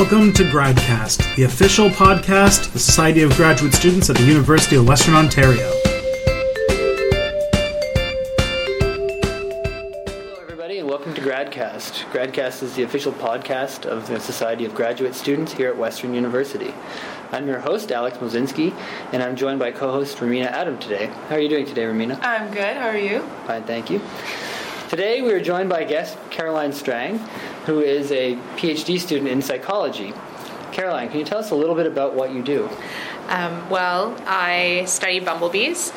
Welcome to Gradcast, the official podcast of the Society of Graduate Students at the University of Western Ontario. Hello, everybody, and welcome to Gradcast. Gradcast is the official podcast of the Society of Graduate Students here at Western University. I'm your host, Alex Mozinski, and I'm joined by co-host Ramina Adam today. How are you doing today, Ramina? I'm good. How are you? Fine, thank you. Today we are joined by guest Caroline Strang, who is a PhD student in psychology. Caroline, can you tell us a little bit about what you do? Um, well, I study bumblebees,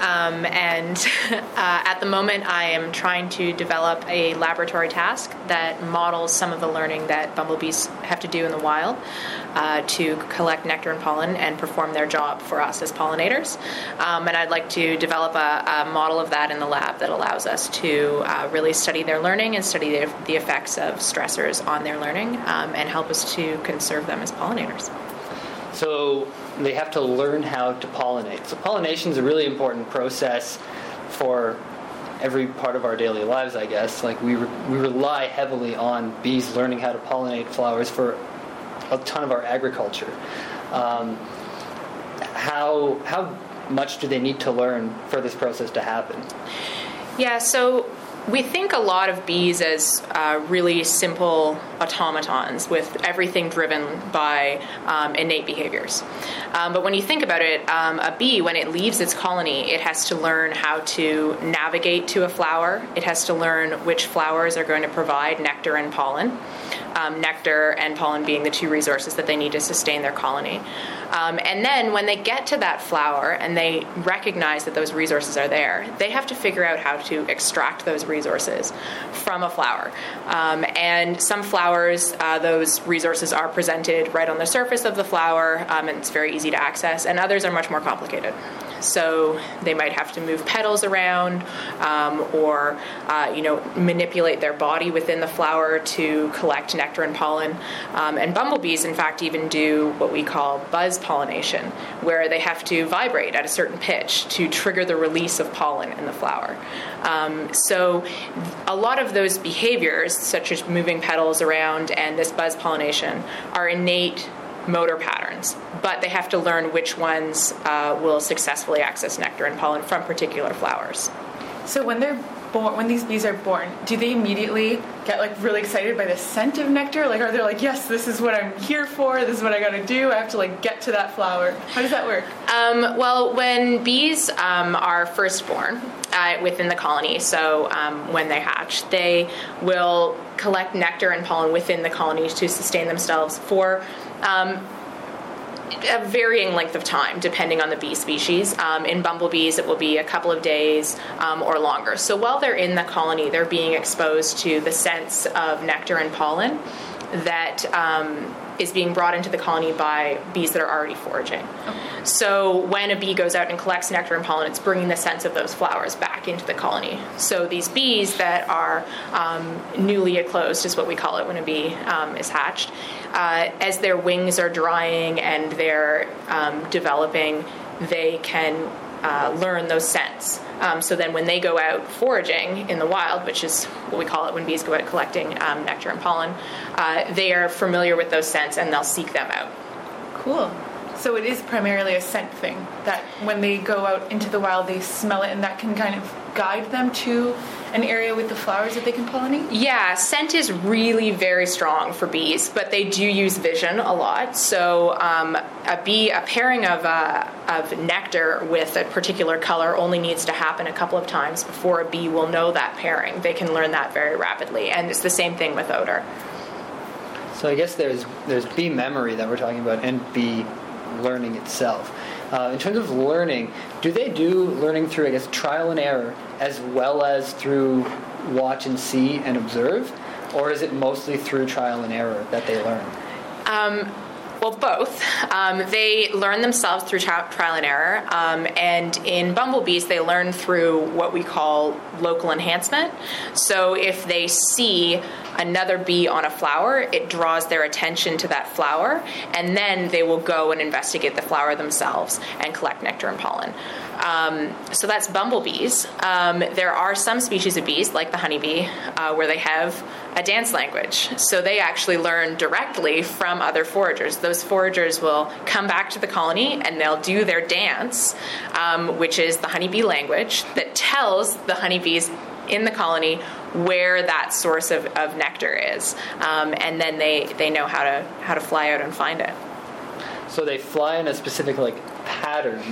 um, and uh, at the moment I am trying to develop a laboratory task that models some of the learning that bumblebees have to do in the wild uh, to collect nectar and pollen and perform their job for us as pollinators. Um, and I'd like to develop a, a, model of that in the lab that allows us to uh, really study their learning and study the, the, effects of stressors on their learning um, and help us to conserve them as pollinators. So they have to learn how to pollinate. So pollination is a really important process for every part of our daily lives, I guess. Like we re- we rely heavily on bees learning how to pollinate flowers for a ton of our agriculture. Um, how how much do they need to learn for this process to happen? Yeah, so we think a lot of bees as uh, really simple automatons with everything driven by um, innate behaviors. Um, but when you think about it, um, a bee, when it leaves its colony, it has to learn how to navigate to a flower. It has to learn which flowers are going to provide nectar and pollen. Um, nectar and pollen being the two resources that they need to sustain their colony. Um, and then when they get to that flower and they recognize that those resources are there, they have to figure out how to extract those resources from a flower. Um, and some flowers, uh, those resources are presented right on the surface of the flower, um, and it's very easy to access, and others are much more complicated. So they might have to move petals around um, or, uh, you know, manipulate their body within the flower to collect nectar and pollen. Um, and bumblebees, in fact, even do what we call buzz pollination, where they have to vibrate at a certain pitch to trigger the release of pollen in the flower. Um, so a lot of those behaviors, such as moving petals around and this buzz pollination, are innate motor patterns, but they have to learn which ones uh, will successfully access nectar and pollen from particular flowers. So when they're born, when these bees are born, do they immediately get like really excited by the scent of nectar? Like, are they like, yes, this is what I'm here for. This is what I got to do. I have to like get to that flower. How does that work? Um, well, when bees um, are first born uh, within the colony, so um, when they hatch, they will collect nectar and pollen within the colony to sustain themselves for um, a varying length of time depending on the bee species. Um, in bumblebees, it will be a couple of days um, or longer. So while they're in the colony, they're being exposed to the scents of nectar and pollen that um, is being brought into the colony by bees that are already foraging. Okay. So when a bee goes out and collects nectar and pollen, it's bringing the scents of those flowers back into the colony. So these bees that are um, newly eclosed, is what we call it when a bee um, is hatched, uh, as their wings are drying and they're um, developing, they can uh, learn those scents. Um, so then, when they go out foraging in the wild, which is what we call it when bees go out collecting um, nectar and pollen, uh, they are familiar with those scents and they'll seek them out. Cool. So it is primarily a scent thing that when they go out into the wild, they smell it, and that can kind of guide them to an area with the flowers that they can pollinate? Yeah, scent is really very strong for bees, but they do use vision a lot. So um, a bee, a pairing of uh, of nectar with a particular color only needs to happen a couple of times before a bee will know that pairing. They can learn that very rapidly, and it's the same thing with odor. So I guess there's there's bee memory that we're talking about, and bee learning itself. Uh, in terms of learning, do they do learning through, I guess, trial and error as well as through watch and see and observe? Or is it mostly through trial and error that they learn? Um, well, both. Um, they learn themselves through trial and error, um, and in bumblebees, they learn through what we call local enhancement. So, if they see another bee on a flower, it draws their attention to that flower, and then they will go and investigate the flower themselves and collect nectar and pollen. Um, so that's bumblebees. Um, there are some species of bees, like the honeybee, uh, where they have a dance language. So they actually learn directly from other foragers. Those foragers will come back to the colony and they'll do their dance, um, which is the honeybee language that tells the honeybees in the colony where that source of, of nectar is, um, and then they, they know how to how to fly out and find it. So they fly in a specific like pattern,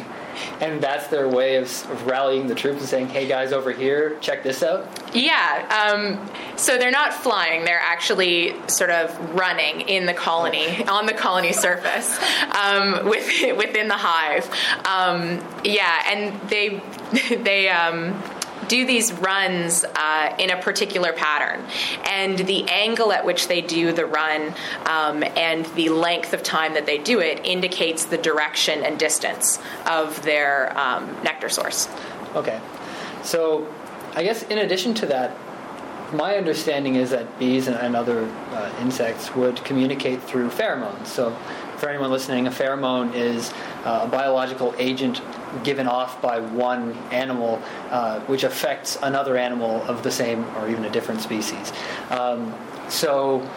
and that's their way of, of rallying the troops and saying, "Hey guys, over here, check this out." Yeah. Um, so they're not flying; they're actually sort of running in the colony, on the colony surface, um, with, within the hive. Um, yeah, and they they um, do these runs uh, in a particular pattern. And the angle at which they do the run um, and the length of time that they do it indicates the direction and distance of their um, nectar source. Okay. So, I guess in addition to that, my understanding is that bees and, other uh, insects would communicate through pheromones. So, for anyone listening, a pheromone is uh, a biological agent given off by one animal, uh, which affects another animal of the same or even a different species. Um, so,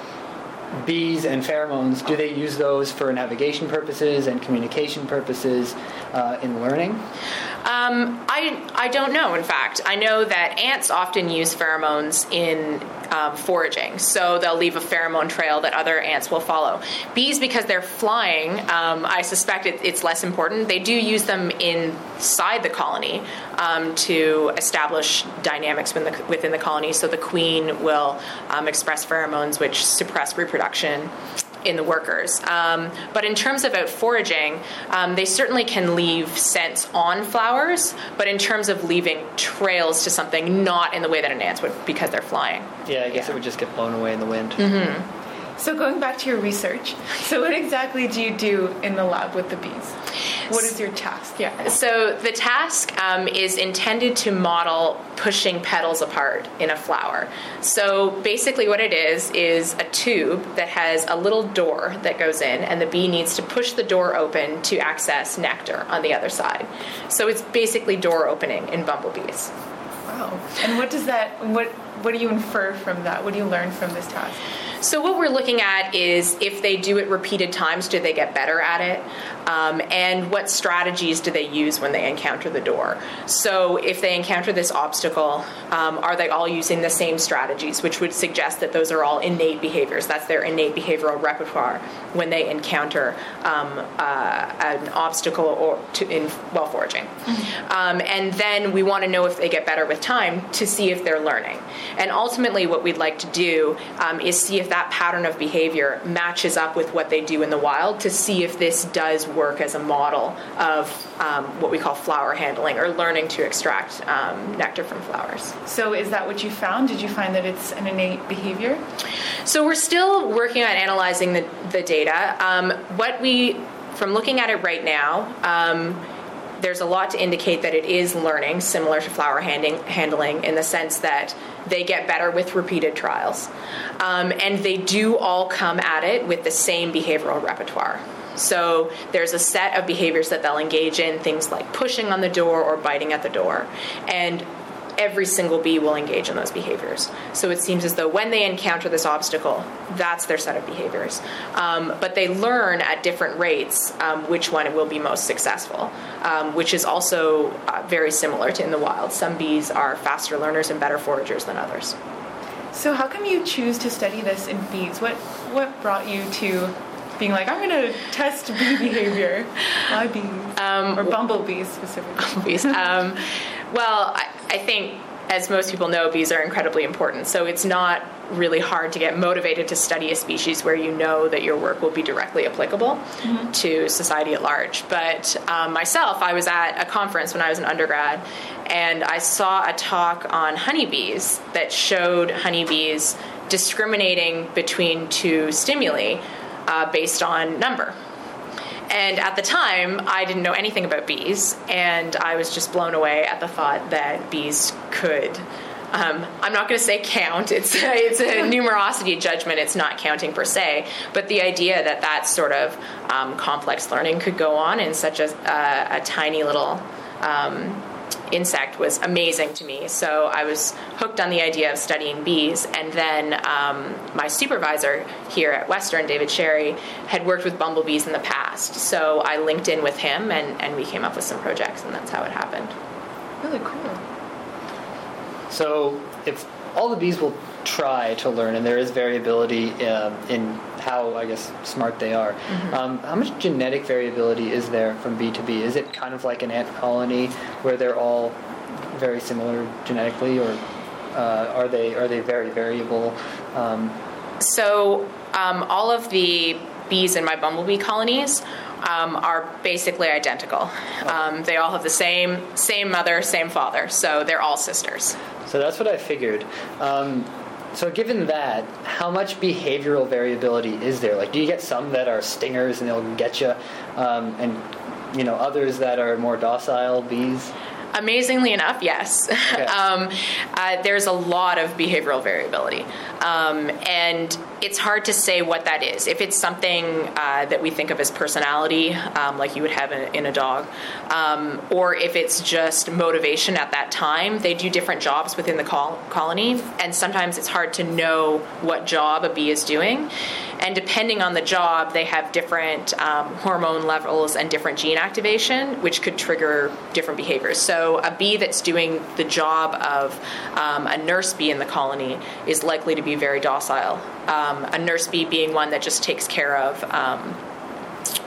bees and pheromones, do they use those for navigation purposes and communication purposes uh, in learning? Um, I, I don't know, in fact. I know that ants often use pheromones in um, foraging, so they'll leave a pheromone trail that other ants will follow. Bees, because they're flying, um, I suspect it, it's less important. They do use them inside the colony um, to establish dynamics within the, within the colony, so the queen will um, express pheromones which suppress reproduction in the workers. Um, but in terms of out foraging, um, they certainly can leave scents on flowers, but in terms of leaving trails to something, not in the way that an ant would because they're flying. Yeah, I guess Yeah. it would just get blown away in the wind. So going back to your research, so what exactly do you do in the lab with the bees? What is your task? Yeah. So the task um, is intended to model pushing petals apart in a flower. So basically, what it is is a tube that has a little door that goes in, and the bee needs to push the door open to access nectar on the other side. So it's basically door opening in bumblebees. Wow. And what does that? What What do you infer from that? What do you learn from this task? So what we're looking at is if they do it repeated times, do they get better at it? Um, and what strategies do they use when they encounter the door? So if they encounter this obstacle, um, are they all using the same strategies, which would suggest that those are all innate behaviors? That's their innate behavioral repertoire when they encounter um, uh, an obstacle or to, in while foraging. Um, and then we want to know if they get better with time to see if they're learning. And ultimately, what we'd like to do um, is see if that pattern of behavior matches up with what they do in the wild to see if this does work as a model of um, what we call flower handling or learning to extract um, nectar from flowers. So is that what you found? Did you find that it's an innate behavior? So we're still working on analyzing the, the data. Um, what we, from looking at it right now, um, there's a lot to indicate that it is learning, similar to flower handing, handling, in the sense that they get better with repeated trials. Um, and they do all come at it with the same behavioral repertoire. So there's a set of behaviors that they'll engage in, things like pushing on the door or biting at the door. And every single bee will engage in those behaviors. So it seems as though when they encounter this obstacle, that's their set of behaviors. Um, but they learn at different rates um, which one will be most successful, um, which is also uh, very similar to in the wild. Some bees are faster learners and better foragers than others. So how come you choose to study this in bees? What What brought you to being like, I'm going to test bee behavior? Why bees? or bumblebees specifically? bees. Um, well, I, I think, as most people know, bees are incredibly important. So it's not really hard to get motivated to study a species where you know that your work will be directly applicable to society at large. But um, myself, I was at a conference when I was an undergrad, and I saw a talk on honeybees that showed honeybees discriminating between two stimuli uh, based on number. And at the time, I didn't know anything about bees, and I was just blown away at the thought that bees could. Um, I'm not going to say count. It's a, it's a numerosity judgment. It's not counting per se, but the idea that that sort of um, complex learning could go on in such a, a, a tiny little um, insect was amazing to me. So I was hooked on the idea of studying bees. And then um, my supervisor here at Western, David Sherry, had worked with bumblebees in the past. So I linked in with him and, and we came up with some projects, and that's how it happened. Really cool. So if all the bees will try to learn, and there is variability um, in how I guess smart they are. Um, how much genetic variability is there from bee to bee? Is it kind of like an ant colony where they're all very similar genetically, or uh, are they are they very variable? Um, So um, all of the bees in my bumblebee colonies um, are basically identical. Um, they all have the same same mother, same father, so they're all sisters. So that's what I figured. Um, so given that, how much behavioral variability is there? Like, do you get some that are stingers and they'll get you, um, and you know others that are more docile bees? Amazingly enough, yes. Um, uh, there's a lot of behavioral variability. Um, and it's hard to say what that is. If it's something uh, that we think of as personality, um, like you would have in, in a dog, um, or if it's just motivation at that time, they do different jobs within the col- colony. And sometimes it's hard to know what job a bee is doing. And depending on the job, they have different um, hormone levels and different gene activation, which could trigger different behaviors. So, a bee that's doing the job of um, a nurse bee in the colony is likely to be very docile. Um, a nurse bee being one that just takes care of um,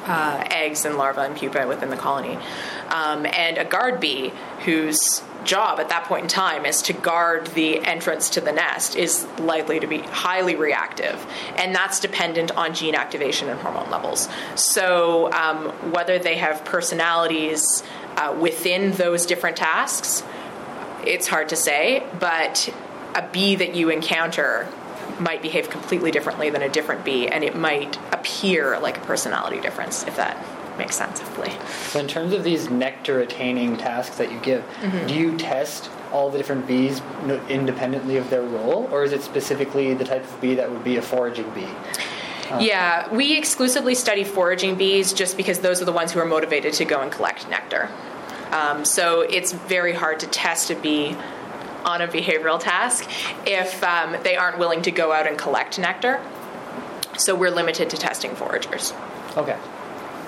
uh, eggs and larvae and pupa within the colony. Um, and a guard bee, whose job at that point in time is to guard the entrance to the nest, is likely to be highly reactive. And that's dependent on gene activation and hormone levels. So, um, whether they have personalities uh, within those different tasks, it's hard to say, but a bee that you encounter might behave completely differently than a different bee, and it might appear like a personality difference, if that makes sense, hopefully. So in terms of these nectar attaining tasks that you give, do you test all the different bees independently of their role, or is it specifically the type of bee that would be a foraging bee? Yeah, we exclusively study foraging bees just because those are the ones who are motivated to go and collect nectar. Um, so it's very hard to test a bee on a behavioral task if um, they aren't willing to go out and collect nectar. So we're limited to testing foragers. Okay.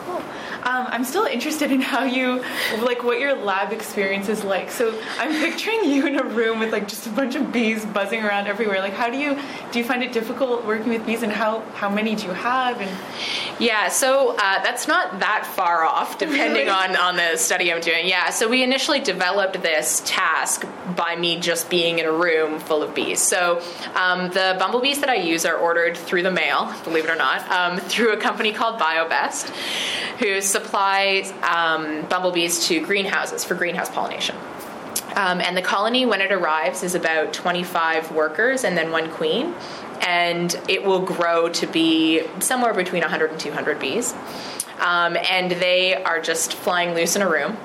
Cool. Um, I'm still interested in how you, like, what your lab experience is like. So I'm picturing you in a room with like just a bunch of bees buzzing around everywhere. Like, how do you do? You find it difficult working with bees, and how how many do you have? And Yeah, so uh, that's not that far off, depending Really? on, on the study I'm doing. Yeah, so we initially developed this task by me just being in a room full of bees. So um, the bumblebees that I use are ordered through the mail, believe it or not, um, through a company called BioBest, who supplies um, bumblebees to greenhouses for greenhouse pollination. Um, and the colony, when it arrives, is about 25 workers and then one queen. And it will grow to be somewhere between 100 and 200 bees. Um, and they are just flying loose in a room.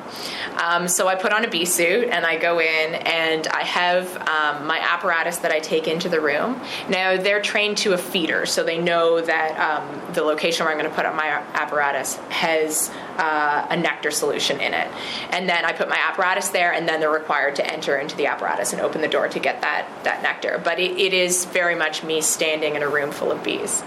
Um, so I put on a bee suit and I go in and I have um, my apparatus that I take into the room. Now they're trained to a feeder, so they know that um, the location where I'm going to put up my apparatus has uh, a nectar solution in it. And then I put my apparatus there, and then they're required to enter into the apparatus and open the door to get that, that nectar. But it, it is very much me standing in a room full of bees.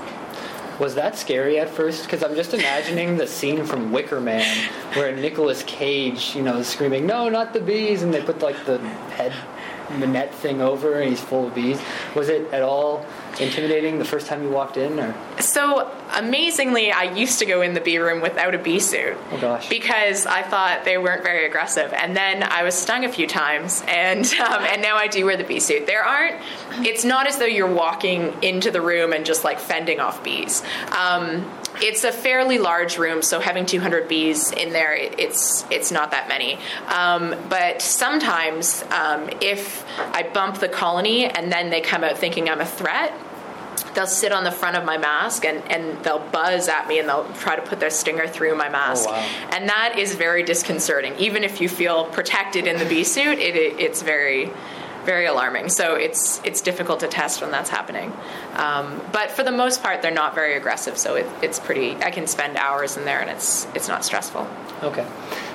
Was that scary at first? Because I'm just imagining the scene from Wicker Man where Nicolas Cage, you know, is screaming, "No, not the bees!" and they put like the head, the net thing over, and he's full of bees. Was it at all intimidating the first time you walked in, or So amazingly, I used to go in the bee room without a bee suit. Oh, gosh. Because I thought they weren't very aggressive, and then I was stung a few times, and um, and now I do wear the bee suit. There aren't. It's not as though you're walking into the room and just like fending off bees. Um, it's a fairly large room, so having 200 bees in there, it- it's it's not that many. Um, but sometimes, um, if I bump the colony and then they come out thinking I'm a threat, they'll sit on the front of my mask and, and they'll buzz at me and they'll try to put their stinger through my mask. wow. And that is very disconcerting. Even if you feel protected in the bee suit, it, it, it's very, very alarming. So it's it's difficult to test when that's happening. Um, but for the most part, they're not very aggressive. So it, it's pretty. I can spend hours in there and it's it's not stressful. okay?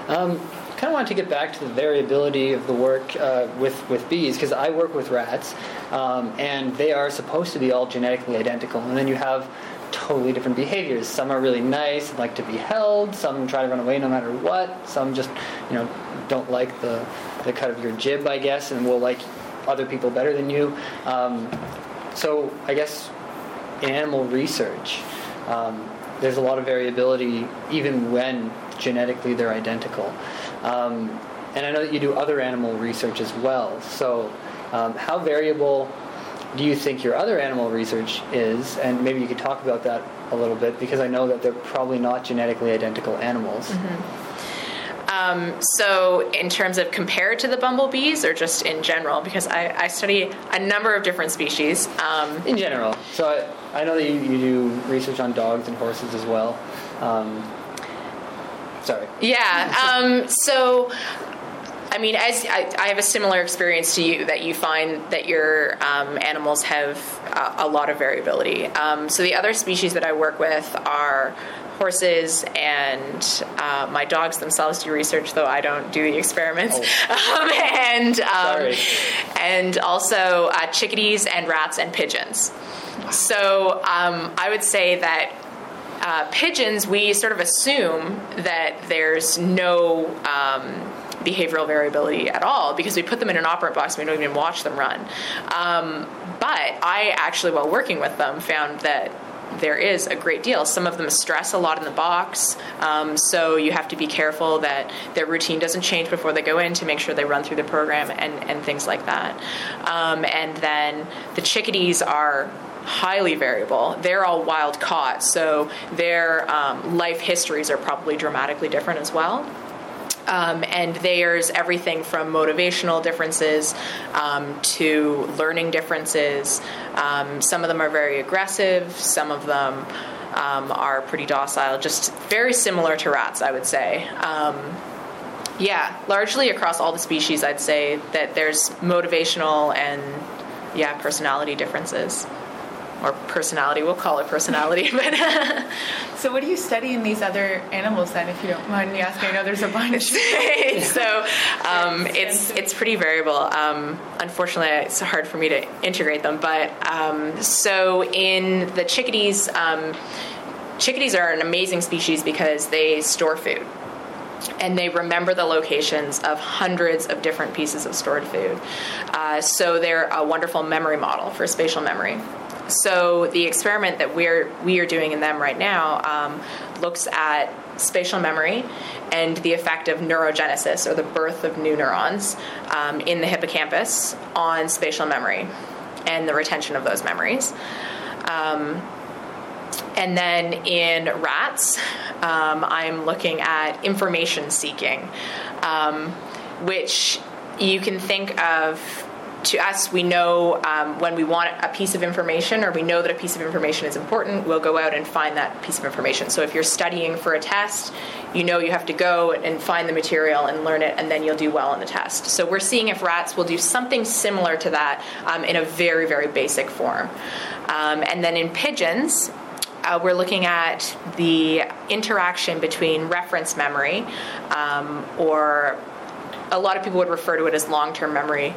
Um, kind of wanted to get back to the variability of the work uh, with with bees because I work with rats, um, and they are supposed to be all genetically identical, and then you have totally different behaviors. Some are really nice and like to be held. Some try to run away no matter what. Some just, you know, don't like the the cut of your jib, I guess, and will like other people better than you. Um, so I guess in animal research, um, there's a lot of variability even when genetically they're identical. Um, and I know that you do other animal research as well. So um, how variable do you think your other animal research is? And maybe you could talk about that a little bit because I know that they're probably not genetically identical animals. Um, so, in terms of compared to the bumblebees, or just in general, because I, I study a number of different species. Um, In general. So I, I know that you, you do research on dogs and horses as well. Um, sorry. Yeah. Um, so, I mean, as I, I have a similar experience to you, that you find that your um, animals have uh, a lot of variability. Um, so, the other species that I work with are horses and uh, my dogs themselves do research, though I don't do the experiments. Um, and um, and also uh, chickadees and rats and pigeons. So um, I would say that uh, pigeons, we sort of assume that there's no um, behavioral variability at all because we put them in an operant box and we don't even watch them run. Um, but I actually, while working with them, found that there is a great deal. Some of them stress a lot in the box, um, so you have to be careful that their routine doesn't change before they go in to make sure they run through the program and, and things like that. Um, and then the chickadees are highly variable. They're all wild caught, so their um, life histories are probably dramatically different as well. Um, and there's everything from motivational differences um, to learning differences. Um, some of them are very aggressive, some of them um, are pretty docile, just very similar to rats, I would say. Um, yeah, largely across all the species, I'd say that there's motivational and, yeah, personality differences. Or personality, we'll call it personality, but. So, what do you study in these other animals then, if you don't mind me asking? I know there's a bunch. so um, it's it's pretty variable. Um, unfortunately, it's hard for me to integrate them. But um, so in the chickadees, um, chickadees are an amazing species because they store food. And they remember the locations of hundreds of different pieces of stored food. Uh, so they're a wonderful memory model for spatial memory. So the experiment that we're we are doing in them right now um, looks at spatial memory and the effect of neurogenesis or the birth of new neurons um, in the hippocampus on spatial memory and the retention of those memories. Um, and then in rats, um, I'm looking at information seeking, um, which you can think of to us, we know um, when we want a piece of information or we know that a piece of information is important, we'll go out and find that piece of information. So if you're studying for a test, you know you have to go and find the material and learn it, and then you'll do well on the test. So we're seeing if rats will do something similar to that um, in a very, very basic form. Um, and then in pigeons, uh, we're looking at the interaction between reference memory, um, or a lot of people would refer to it as long term memory,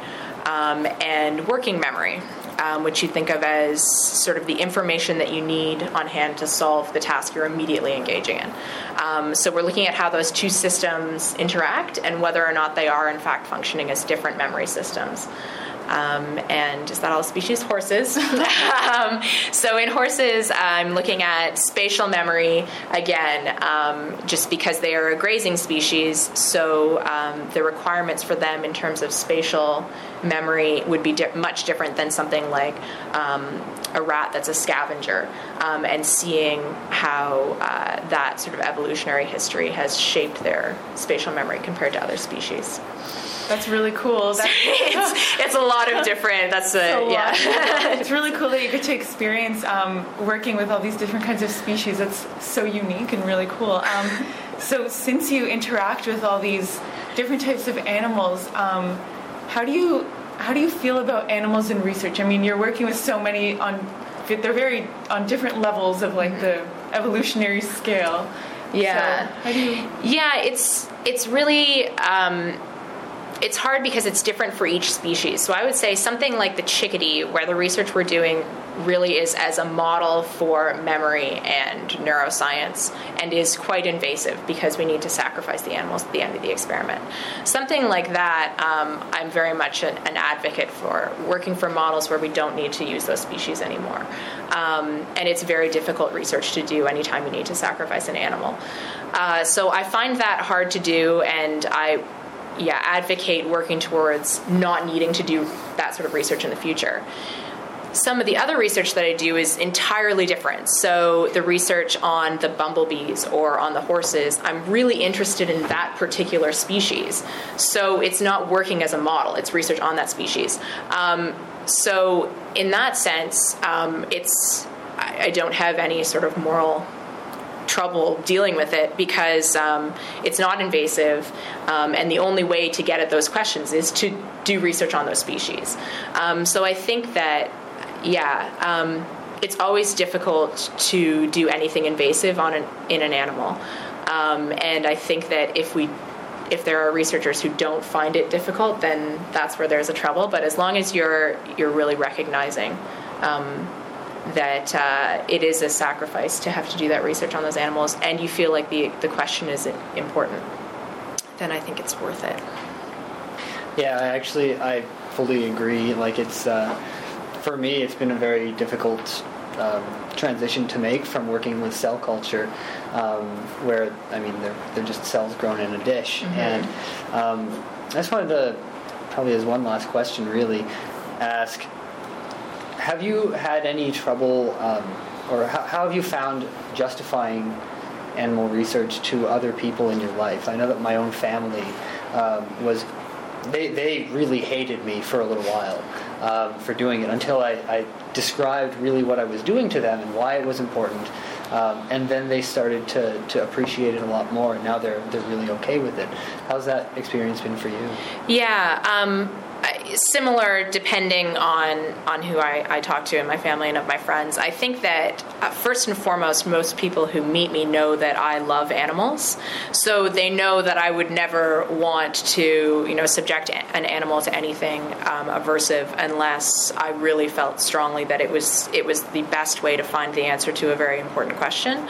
um, and working memory, um, which you think of as sort of the information that you need on hand to solve the task you're immediately engaging in. Um, so we're looking at how those two systems interact and whether or not they are, in fact, functioning as different memory systems. Um, and is that all species? Horses. um, so in horses, I'm looking at spatial memory again, um, just because they are a grazing species. So um, the requirements for them in terms of spatial memory would be di- much different than something like um, a rat that's a scavenger, um, and seeing how uh, that sort of evolutionary history has shaped their spatial memory compared to other species. That's really cool. That's, it's, it's a lot of different. That's a, a yeah. it's really cool that you get to experience um, working with all these different kinds of species. That's so unique and really cool. Um, so, since you interact with all these different types of animals, um, how do you how do you feel about animals in research? I mean, you're working with so many on they're very on different levels of like the evolutionary scale. Yeah. So how do you? Yeah, it's it's really um, it's hard because it's different for each species. So I would say something like the chickadee, where the research we're doing really is as a model for memory and neuroscience, and is quite invasive because we need to sacrifice the animals at the end of the experiment. Something like that, um, I'm very much an, an, advocate for working for models where we don't need to use those species anymore. Um, and it's very difficult research to do anytime you need to sacrifice an animal. Uh, so I find that hard to do, and I yeah, advocate working towards not needing to do that sort of research in the future. Some of the other research that I do is entirely different. So, the research on the bumblebees or on the horses, I'm really interested in that particular species. So, it's not working as a model, it's research on that species. Um, so, in that sense, um, it's I, I don't have any sort of moral trouble dealing with it because um, it's not invasive, um, and the only way to get at those questions is to do research on those species. Um, so I think that, yeah, um, it's always difficult to do anything invasive on an, in an animal, um, and I think that if we if there are researchers who don't find it difficult, then that's where there's a trouble. But as long as you're you're really recognizing um, that uh, it is a sacrifice to have to do that research on those animals, and you feel like the the question is important, then I think it's worth it. Yeah, I actually I fully agree. Like it's uh, for me, it's been a very difficult um, transition to make from working with cell culture, um, where I mean they're they're just cells grown in a dish, mm-hmm. and um, I just wanted to probably as one last question really ask have you had any trouble, um, or how, how, have you found justifying animal research to other people in your life? I know that my own family um, was, they, they really hated me for a little while um, for doing it until I, I, described really what I was doing to them and why it was important. Um, and then they started to, to appreciate it a lot more. And now they're, they're really okay with it. How's that experience been for you? Yeah. Similar depending on on who I, I, talk to in my family and of my friends. I think that uh, first and foremost, most people who meet me know that I love animals, so they know that I would never want to you know subject an animal to anything um, aversive unless I really felt strongly that it was it was the best way to find the answer to a very important question.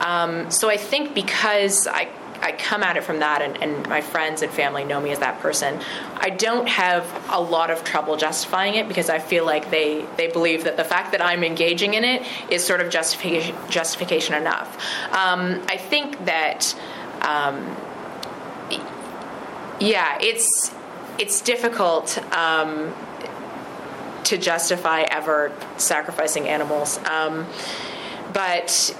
Um, so I think because I I come at it from that, and, and, my friends and family know me as that person. I don't have a lot of trouble justifying it because I feel like they they believe that the fact that I'm engaging in it is sort of justification justification enough. Um, I think that. Um, yeah, it's it's difficult um, to justify ever sacrificing animals, um, but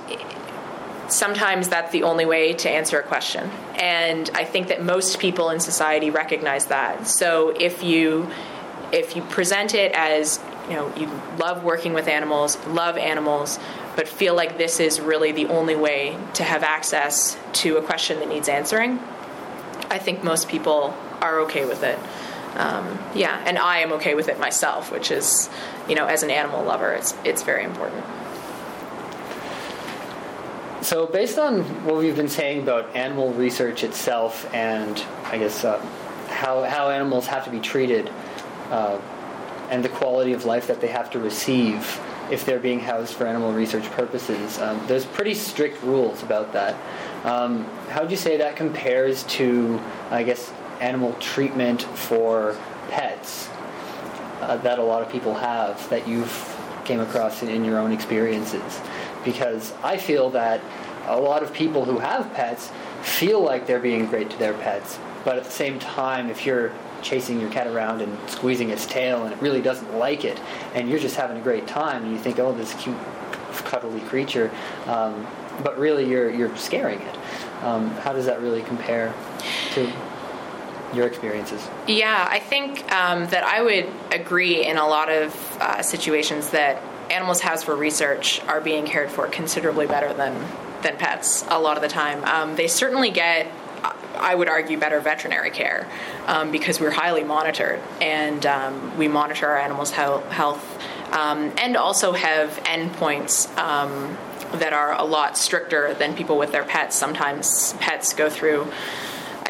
sometimes that's the only way to answer a question. And I think that most people in society recognize that. So if you if you present it as you know you love working with animals, love animals, but feel like this is really the only way to have access to a question that needs answering, I think most people are okay with it. Um, yeah, and I am okay with it myself, which is, you know, as an animal lover, it's it's very important. So, based on what we've been saying about animal research itself, and I guess uh, how how animals have to be treated, uh, and the quality of life that they have to receive if they're being housed for animal research purposes, um, there's pretty strict rules about that. Um, how would you say that compares to, I guess, animal treatment for pets uh, that a lot of people have that you've came across in, in your own experiences? Because I feel that a lot of people who have pets feel like they're being great to their pets, but at the same time, if you're chasing your cat around and squeezing its tail and it really doesn't like it, and you're just having a great time, and you think, oh, this cute, cuddly creature, um, but really you're you're scaring it. Um, how does that really compare to your experiences? Yeah, I think um, that I would agree in a lot of uh, situations that animals housed for research are being cared for considerably better than than pets a lot of the time. Um, they certainly get, I would argue, better veterinary care um, because we're highly monitored and um, we monitor our animals' health um, and also have endpoints um, that are a lot stricter than people with their pets. Sometimes pets go through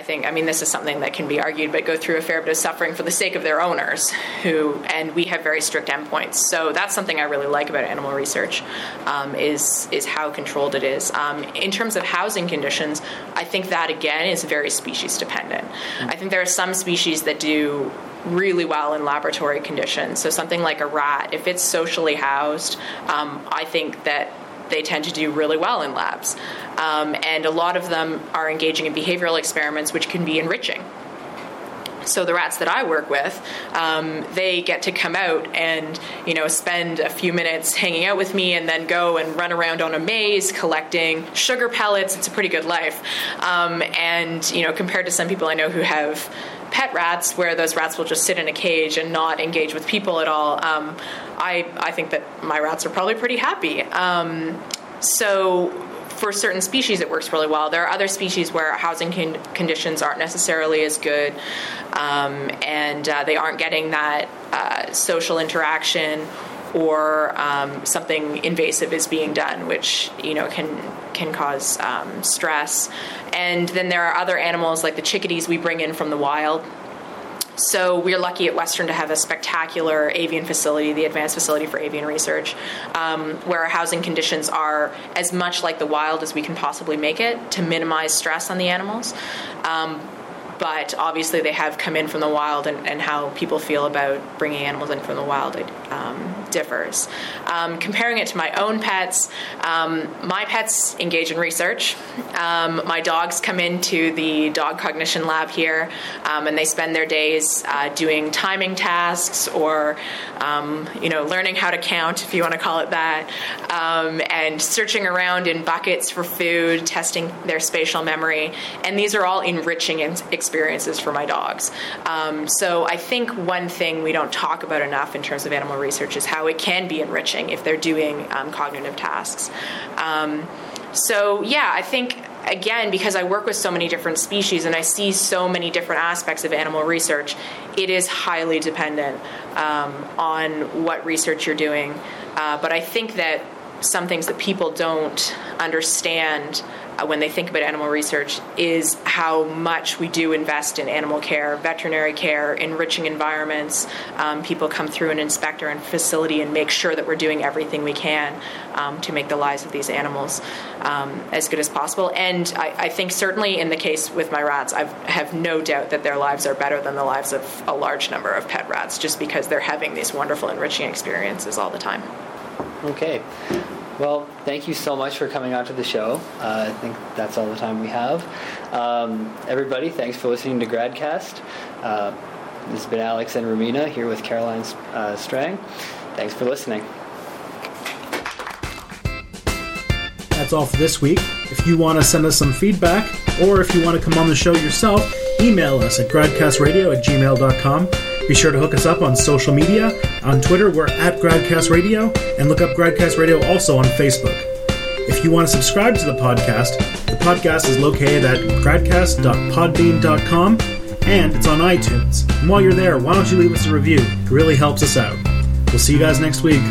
think, I mean, this is something that can be argued, but go through a fair bit of suffering for the sake of their owners, who, and we have very strict endpoints. So that's something I really like about animal research, um, is is how controlled it is. Um, in terms of housing conditions, I think that again is very species dependent. Mm-hmm. I think there are some species that do really well in laboratory conditions. So something like a rat, if it's socially housed, um, I think that they tend to do really well in labs. Um, and a lot of them are engaging in behavioral experiments, which can be enriching. So the rats that I work with, um, they get to come out and you know spend a few minutes hanging out with me, and then go and run around on a maze collecting sugar pellets. It's a pretty good life. Um, and you know, compared to some people I know who have pet rats, where those rats will just sit in a cage and not engage with people at all, um, I, I think that my rats are probably pretty happy. Um, so for certain species, it works really well. There are other species where housing con- conditions aren't necessarily as good, um, and uh, they aren't getting that uh, social interaction, or um, something invasive is being done, which you know can can cause um, stress. And then there are other animals like the chickadees we bring in from the wild. So we're lucky at Western to have a spectacular avian facility, the Advanced Facility for Avian Research, um, where our housing conditions are as much like the wild as we can possibly make it to minimize stress on the animals. Um, but obviously they have come in from the wild, and, and how people feel about bringing animals in from the wild it um, differs. Um, comparing it to my own pets, um, my pets engage in research. Um, my dogs come into the dog cognition lab here, um, and they spend their days uh, doing timing tasks or, you know, learning how to count, if you want to call it that, and searching around in buckets for food, testing their spatial memory, and these are all enriching experiences for my dogs. So I think one thing we don't talk about enough in terms of animal research is how it can be enriching if they're doing um, cognitive tasks. Um, so yeah, I think again because I work with so many different species and I see so many different aspects of animal research, it is highly dependent um, on what research you're doing. Uh, but I think that some things that people don't understand when they think about animal research is how much we do invest in animal care, veterinary care, enriching environments. Um, people come through and inspect our facility and make sure that we're doing everything we can um, to make the lives of these animals um, as good as possible. And I, I, think certainly in the case with my rats, I have no doubt that their lives are better than the lives of a large number of pet rats just because they're having these wonderful enriching experiences all the time. Okay. Well, thank you so much for coming on to the show. Uh, I think that's all the time we have. Um, everybody, thanks for listening to Gradcast. Uh, this has been Alex and Romina here with Caroline uh, Strang. Thanks for listening. That's all for this week. If you want to send us some feedback, or if you want to come on the show yourself, email us at gradcastradio at gmail.com. Be sure to hook us up on social media. On Twitter, we're at Gradcast Radio, and look up Gradcast Radio also on Facebook. If you want to subscribe to the podcast, the podcast is located at gradcast.podbean.com and it's on iTunes. And while you're there, why don't you leave us a review? It really helps us out. We'll see you guys next week.